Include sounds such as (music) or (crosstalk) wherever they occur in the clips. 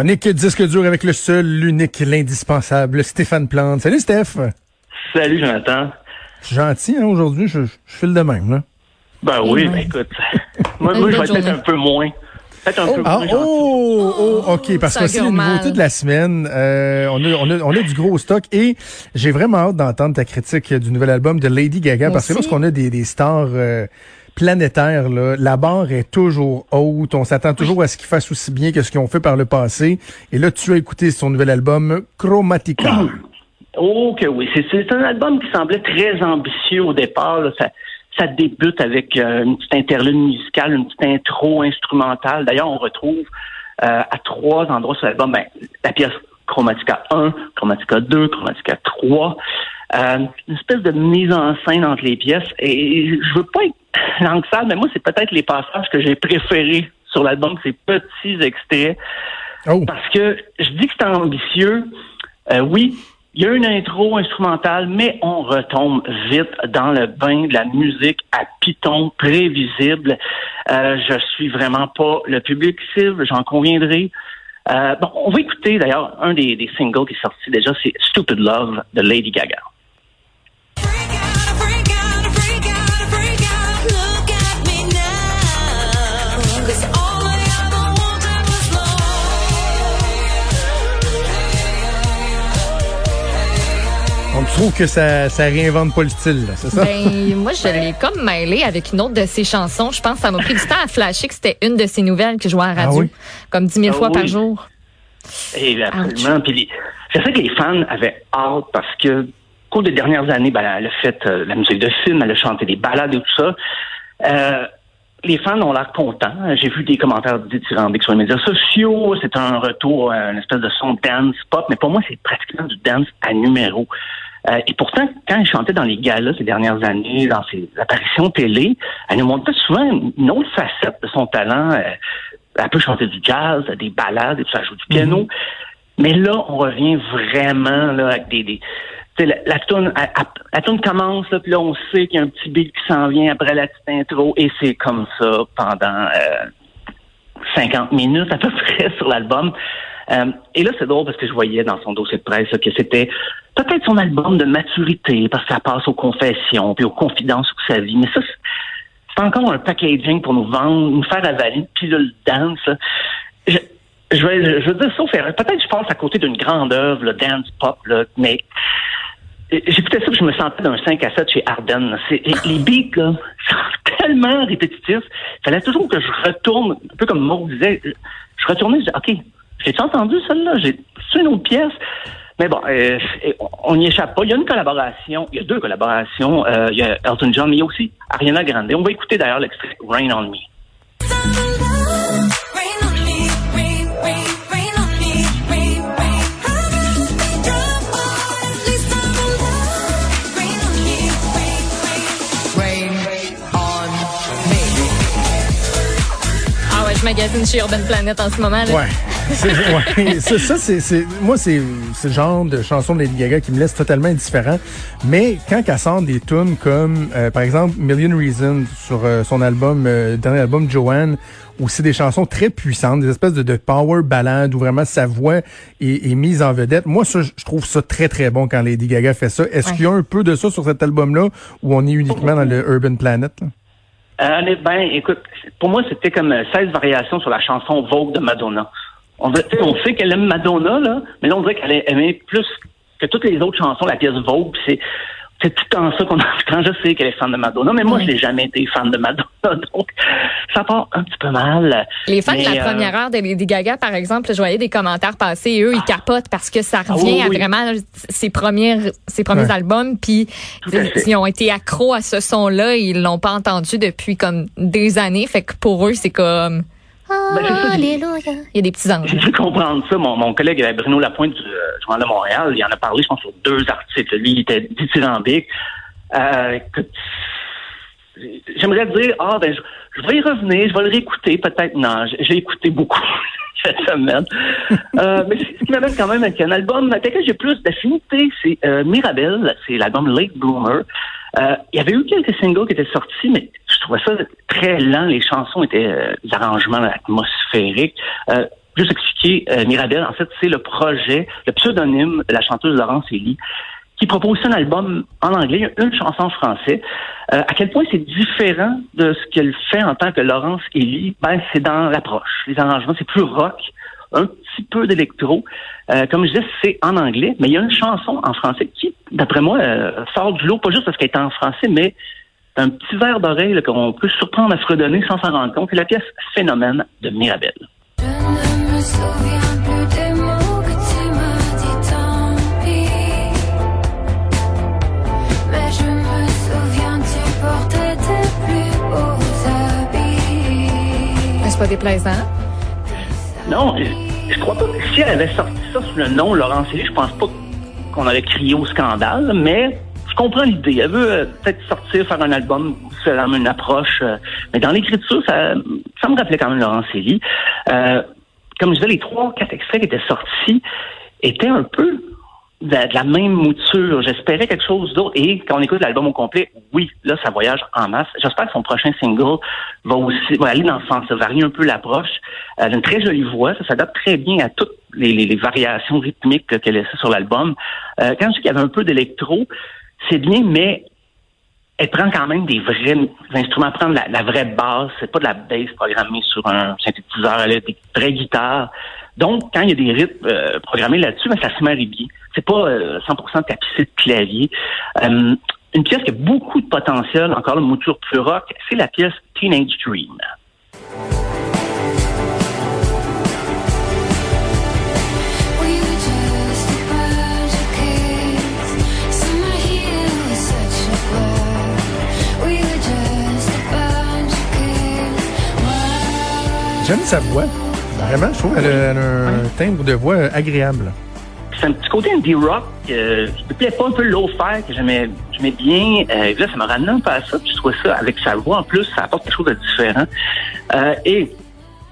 Chronique disque dur avec le seul, l'unique, l'indispensable Stéphane Plante. Salut Steph. Salut Jonathan. Gentil, hein, aujourd'hui, je, je file de même, là. Ben oui, ben écoute. (laughs) moi, moi je vais être un peu moins. Peut-être un peu Ah, moins oh, oh, OK, parce Ça que c'est mal. nouveautés de la semaine. Euh, on, a, on, a, on a du gros stock et j'ai vraiment hâte d'entendre ta critique du nouvel album de Lady Gaga Moi parce que aussi. lorsqu'on a des, des stars euh, planétaires, là, la barre est toujours haute. On s'attend toujours à ce qu'ils fassent aussi bien que ce qu'ils ont fait par le passé. Et là, tu as écouté son nouvel album Chromatica. (clears throat) Oh que oui, c'est, c'est un album qui semblait très ambitieux au départ. là. Ça, ça débute avec euh, une petite interlude musicale, une petite intro instrumentale. D'ailleurs, on retrouve euh, à trois endroits sur l'album ben, la pièce Chromatica 1, Chromatica 2, Chromatica 3. Euh, une espèce de mise en scène entre les pièces. Et je veux pas être langue sale, mais moi, c'est peut-être les passages que j'ai préférés sur l'album, ces petits extraits. Oh, Parce que je dis que c'est ambitieux. Euh, oui, il y a une intro instrumentale, mais on retombe vite dans le bain de la musique à piton, prévisible. Euh, je suis vraiment pas le public cible, j'en conviendrai. Euh, bon, on va écouter d'ailleurs un des, des singles qui est sorti déjà, c'est Stupid Love de Lady Gaga. On trouve que ça, ça réinvente pas le style, là, c'est ça? Ben, moi, je l'ai comme mêlé avec une autre de ses chansons. Je pense que ça m'a pris du temps à flasher que c'était une de ses nouvelles que je jouais à la Ah radio. oui? Comme 10 000 Ah fois par jour. Et absolument. Puis je sais que les fans avaient hâte parce que au cours des dernières années, ben, elle a fait euh, la musique de film, elle a chanté des ballades et tout ça. Euh, les fans ont l'air contents. J'ai vu des commentaires dithyrambiques sur les médias sociaux. C'est un retour à une espèce de son dance pop, mais pour moi, c'est pratiquement du dance à numéro. Euh, et pourtant, quand elle chantait dans les galas ces dernières années, dans ses apparitions télé, elle nous montrait souvent une autre facette de son talent. Euh, elle peut chanter du jazz, des ballades, et tout ça, elle joue du piano. Mais là, on revient vraiment là, avec des... des tu sais, la, la tourne, la tourne commence, là, puis là, on sait qu'il y a un petit beat qui s'en vient après la petite intro, et c'est comme ça pendant euh, 50 minutes à peu (laughs) près sur l'album. Euh, et là, c'est drôle parce que je voyais dans son dossier de presse là, que c'était peut-être son album de maturité, parce que ça passe aux confessions, puis aux confidences sur sa vie. Mais ça, c'est- encore un packaging pour nous vendre, nous faire avaler une pilule dance. Je, je, vais, je veux dire, sauf peut-être je pense à côté d'une grande œuvre, le dance pop, là, mais j'écoutais ça, puis je me sentais d'un 5 à 7 chez. C'est- Les, beats, là, (laughs) sont tellement répétitifs. Il fallait toujours que je retourne, un peu comme Maud disait, je retournais, je disais, OK, j'ai entendu celle-là? J'ai c'est une autre pièce? Mais bon, euh, on n'y échappe pas. Il y a une collaboration, il y a deux collaborations. Euh, il y a Elton John, mais il y a aussi Ariana Grande. On va écouter d'ailleurs l'extrait Rain on Me. Rain on me, rain, rain, rain on me, rain, rain. I gotta be drunk, but at least I'm alive. Rain on me, rain, rain. rain on me. Ah ouais, je magasine chez Urban Planet en ce moment. Là. Ouais. C'est, ouais. C'est- ça, c'est, c'est, moi, c'est, c'est le genre de chanson de Lady Gaga qui me laisse totalement indifférent. Mais quand elle sort des tunes comme, euh, par exemple, Million Reasons sur euh, son album, euh, dernier album Joanne, où c'est des chansons très puissantes, des espèces de, de power ballades où vraiment sa voix est, est mise en vedette. Moi, ça, je trouve ça très, très bon quand Lady Gaga fait ça. Est-ce Ouais. qu'il y a un peu de ça sur cet album-là où on est uniquement dans le Urban Planet? là? Euh, ben, écoute, pour moi, c'était comme euh, 16 variations sur la chanson Vogue de Madonna. On, dirait- tu sais, on sait qu'elle aime Madonna, là, mais là, on dirait qu'elle a aimé plus que toutes les autres chansons la pièce Vogue. C'est, c'est tout le temps ça qu'on (laughs) a quand je sais qu'elle est fan de Madonna, mais moi, je n'ai jamais été fan de Madonna, (laughs) donc ça part un petit peu mal. Les fans de la euh, première heure de Lady Gaga, par exemple, je voyais des commentaires passer et eux, ils capotent parce que ça Ah revient oui, à vraiment ses premières, ses premiers Ouais. albums, puis ils ont été accros à ce son-là, ils l'ont pas entendu depuis comme des années, fait que pour eux, c'est comme Ben, ça, Alléluia. Il y a des petits anges. J'ai dû comprendre ça. Mon, mon collègue Bruno Lapointe du euh, Journal de Montréal, il en a parlé, je pense, sur deux articles. Lui, il était dithyrambique. Euh, j'aimerais dire, ah, ben, je, je vais y revenir, je vais le réécouter, peut-être. Non, j'ai écouté beaucoup cette semaine. Euh, mais ce qui m'amène quand même avec un album avec lequel j'ai plus d'affinité, c'est euh, Mirabelle, c'est l'album Late Bloomer. Euh, il y avait eu quelques singles qui étaient sortis, mais je trouvais ça très lent. Les chansons étaient euh, des arrangements atmosphériques. Euh, juste expliquer, euh, Mirabelle, en fait, c'est le projet, le pseudonyme de la chanteuse Laurence Elie, qui propose un album en anglais, une chanson en français. Euh, à quel point c'est différent de ce qu'elle fait en tant que Laurence Elie, ben c'est dans l'approche. Les arrangements, c'est plus rock, un petit peu d'électro. Euh, comme je disais, c'est en anglais, mais il y a une chanson en français qui, d'après moi, euh, sort du lot, pas juste parce qu'elle est en français, mais un petit verre d'oreille qu'on peut surprendre à fredonner sans s'en rendre compte. C'est la pièce Phénomène de souviens déplaisant? Non, je, crois pas que si elle avait sorti ça sous le nom Laurence Elie, je pense pas qu'on aurait crié au scandale, mais je comprends l'idée. Elle veut euh, peut-être sortir, faire un album, faire une approche, euh, mais dans l'écriture, ça, ça me rappelait quand même Laurence Elie. Euh, comme je disais, les trois, quatre extraits qui étaient sortis étaient un peu de la, même mouture. J'espérais quelque chose d'autre. Et quand on écoute l'album au complet, oui, là, ça voyage en masse. J'espère que son prochain single va aussi va aller dans ce sens, varier un peu l'approche. Elle a une très jolie voix, ça s'adapte très bien à toutes les variations rythmiques qu'elle laissait sur l'album. Euh, quand je dis qu'il y avait un peu d'électro, c'est bien, mais elle prend quand même des vrais instruments, elle prend la, la vraie basse, c'est pas de la bass programmée sur un synthétiseur, elle a des vraies guitares. Donc, quand il y a des rythmes euh, programmés là-dessus, ben, ça se marie bien. C'est pas euh, 100% tapissé de clavier. Euh, une pièce qui a beaucoup de potentiel, encore une mouture plus rock, c'est la pièce Teenage Dream. J'aime sa voix. Vraiment, je trouve qu'elle a, un timbre de voix agréable. c'est un petit côté indie rock euh, qui me plaît pas un peu low-fi que j'aimais bien. Euh, là, ça m'a ramené un peu à ça. Puis je trouvais ça avec sa voix en plus, ça apporte quelque chose de différent. Euh, et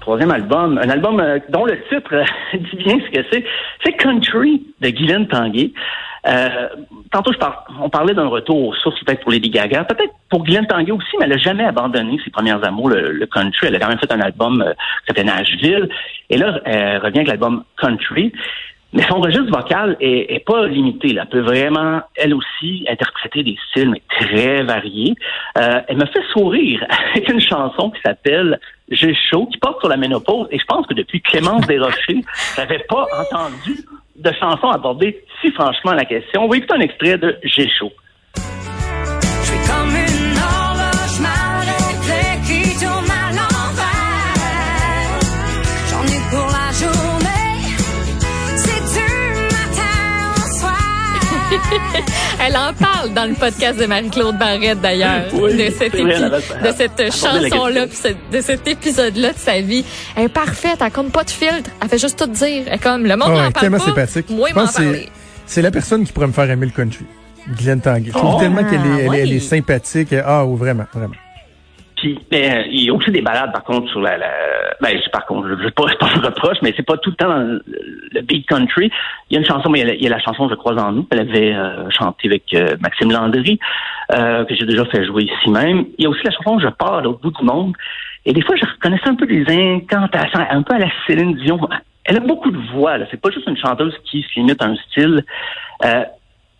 troisième album, un album euh, dont le titre euh, (laughs) dit bien ce que c'est. C'est Country de Guylaine Tanguay. Euh, tantôt, je par- on parlait d'un retour aux sources peut-être pour Lady Gaga, peut-être pour Guylaine Tanguay aussi, mais elle n'a jamais abandonné ses premières amours, le, le country. Elle a quand même fait un album euh, qui s'appelait Nashville. Et là, elle revient avec l'album Country. Mais son registre vocal est, est pas limité. Elle peut vraiment, elle aussi, interpréter des styles très variés. Euh, elle me fait sourire avec une chanson qui s'appelle J'ai chaud, qui porte sur la ménopause. Et je pense que depuis Clémence Desrochers, (laughs) j'avais pas entendu de chanson aborder si franchement la question. On va écouter un extrait de J'ai chaud. Je suis comme une horloge mal réglée qui tourne à l'envers. J'en ai pour la journée. C'est du matin au soir. (laughs) Elle en parle dans le podcast de Marie-Claude Barrette, d'ailleurs, (laughs) Oui, de, cette vrai, de cette chanson-là, de cet épisode-là de sa vie. Elle est parfaite, elle compte pas de filtre, elle fait juste tout dire. Elle est comme, le monde n'en ouais, parle tellement pas, sympathique. moi, m'en pense que c'est- parler. C'est la personne qui pourrait me faire aimer le country. Guylaine Tanguay. Je trouve Oh, tellement qu'elle est, elle, est- elle est sympathique. Ah, oui, vraiment, vraiment. Puis, ben, il y a aussi des balades, par contre, sur la... la ben, par contre, je ne pas, (laughs) pas un reproche, mais c'est pas tout le temps dans le, beat country. Il y a une chanson, mais il y a la, il y a la chanson Je crois en nous. Elle avait euh, chanté avec euh, Maxime Landry, euh, que j'ai déjà fait jouer ici même. Il y a aussi la chanson Je pars l'autre bout du monde. Et des fois, je reconnaissais un peu des incantations, un peu à la Céline Dion. Elle a beaucoup de voix, là. C'est pas juste une chanteuse qui se limite à un style. Euh,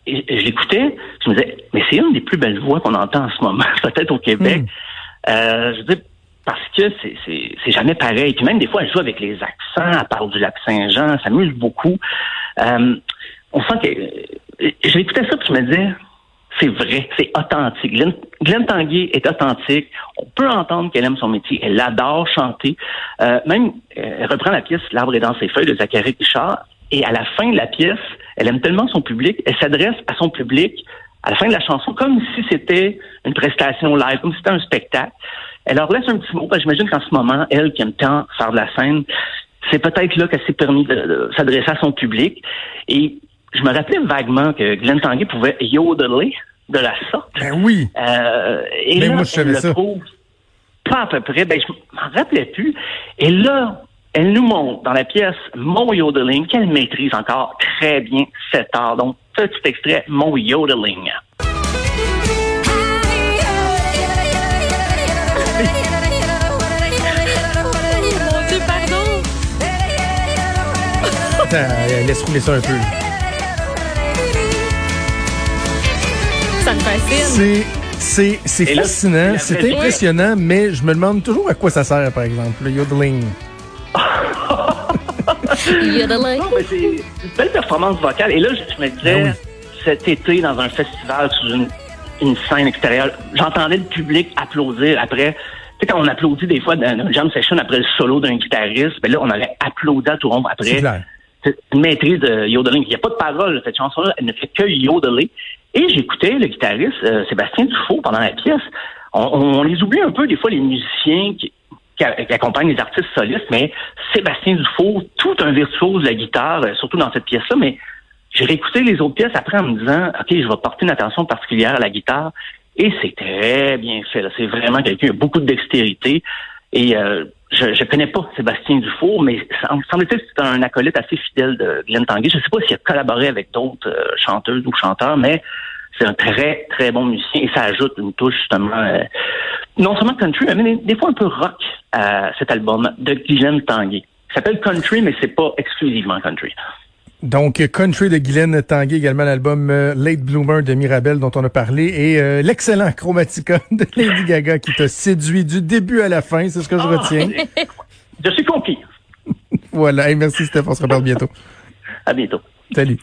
et, je l'écoutais, je me disais, mais c'est une des plus belles voix qu'on entend en ce moment, (laughs) peut-être au Québec. Euh, je veux dire, parce que c'est, jamais pareil. Puis même des fois, elle joue avec les accents, elle parle du lac Saint-Jean, ça m'amuse beaucoup. Euh, on sent que... Je l'écoutais ça, puis je me disais, c'est vrai, c'est authentique. Glenn, Glenn Tanguay est authentique. On peut entendre qu'elle aime son métier. Elle adore chanter. Euh, même, euh, elle reprend la pièce L'arbre est dans ses feuilles de Zachary Pichard. Et à la fin de la pièce, elle aime tellement son public, elle s'adresse à son public à la fin de la chanson comme si c'était une prestation live, comme si c'était un spectacle. Elle leur laisse un petit mot, parce que j'imagine qu'en ce moment, elle qui aime tant faire de la scène, c'est peut-être là qu'elle s'est permis de, de s'adresser à son public. Et je me rappelais vaguement que Glenn Tanguay pouvait yodeler de la sorte. Ben oui. Euh, et Mais là, moi, je savais elle ça. le trouve pas à peu près. Ben, je m'en rappelais plus. Et là, elle nous montre dans la pièce Mon yodeling, qu'elle maîtrise encore très bien cet art. Donc, petit extrait, Mon yodeling. Mon Dieu, pardon. Attends, euh, laisse rouler ça un peu. Ça me fascine. C'est c'est fascinant, c'est impressionnant, mais je me demande toujours à quoi ça sert, par exemple, le yodeling. (laughs) (laughs) Yodeling. Non, mais c'est une belle performance vocale. Et là, je, me disais, Ben cet été, dans un festival, sous une, une scène extérieure, j'entendais le public applaudir après. Tu sais, quand on applaudit des fois dans une jam session après le solo d'un guitariste, ben là, on aurait applaudi à tout rond C'est après. C'est une maîtrise de yodeling. Il n'y a pas de parole. Cette chanson-là, elle ne fait que yodeler. Et j'écoutais le guitariste euh, Sébastien Dufault pendant la pièce. On, on les oublie un peu des fois les musiciens qui, qui, a- qui accompagnent les artistes solistes, mais Sébastien Dufault, tout un virtuose de la guitare, euh, surtout dans cette pièce-là. Mais j'ai réécouté les autres pièces après en me disant, ok, je vais porter une attention particulière à la guitare. Et c'est très bien fait. C'est vraiment quelqu'un qui a beaucoup de dextérité. Et euh, je ne connais pas Sébastien Dufour, mais sem- semble-t-il que c'est un acolyte assez fidèle de Glenn Tanguay. Je ne sais pas s'il a collaboré avec d'autres euh, chanteuses ou chanteurs, mais c'est un très, très bon musicien et ça ajoute une touche justement, euh, non seulement country, mais des fois un peu rock à cet album de Glenn Tanguay. Il s'appelle Country, mais c'est pas exclusivement country. Donc, Country de Guylaine Tanguay, également l'album euh, Late Bloomer de Mirabel dont on a parlé, et euh, l'excellent Chromatica (laughs) de Lady Gaga qui t'a séduit du début à la fin, c'est ce que je Ah, retiens. Je suis conquis. (laughs) Voilà, Hey, merci Steph, on se reparle bientôt. À bientôt. Salut.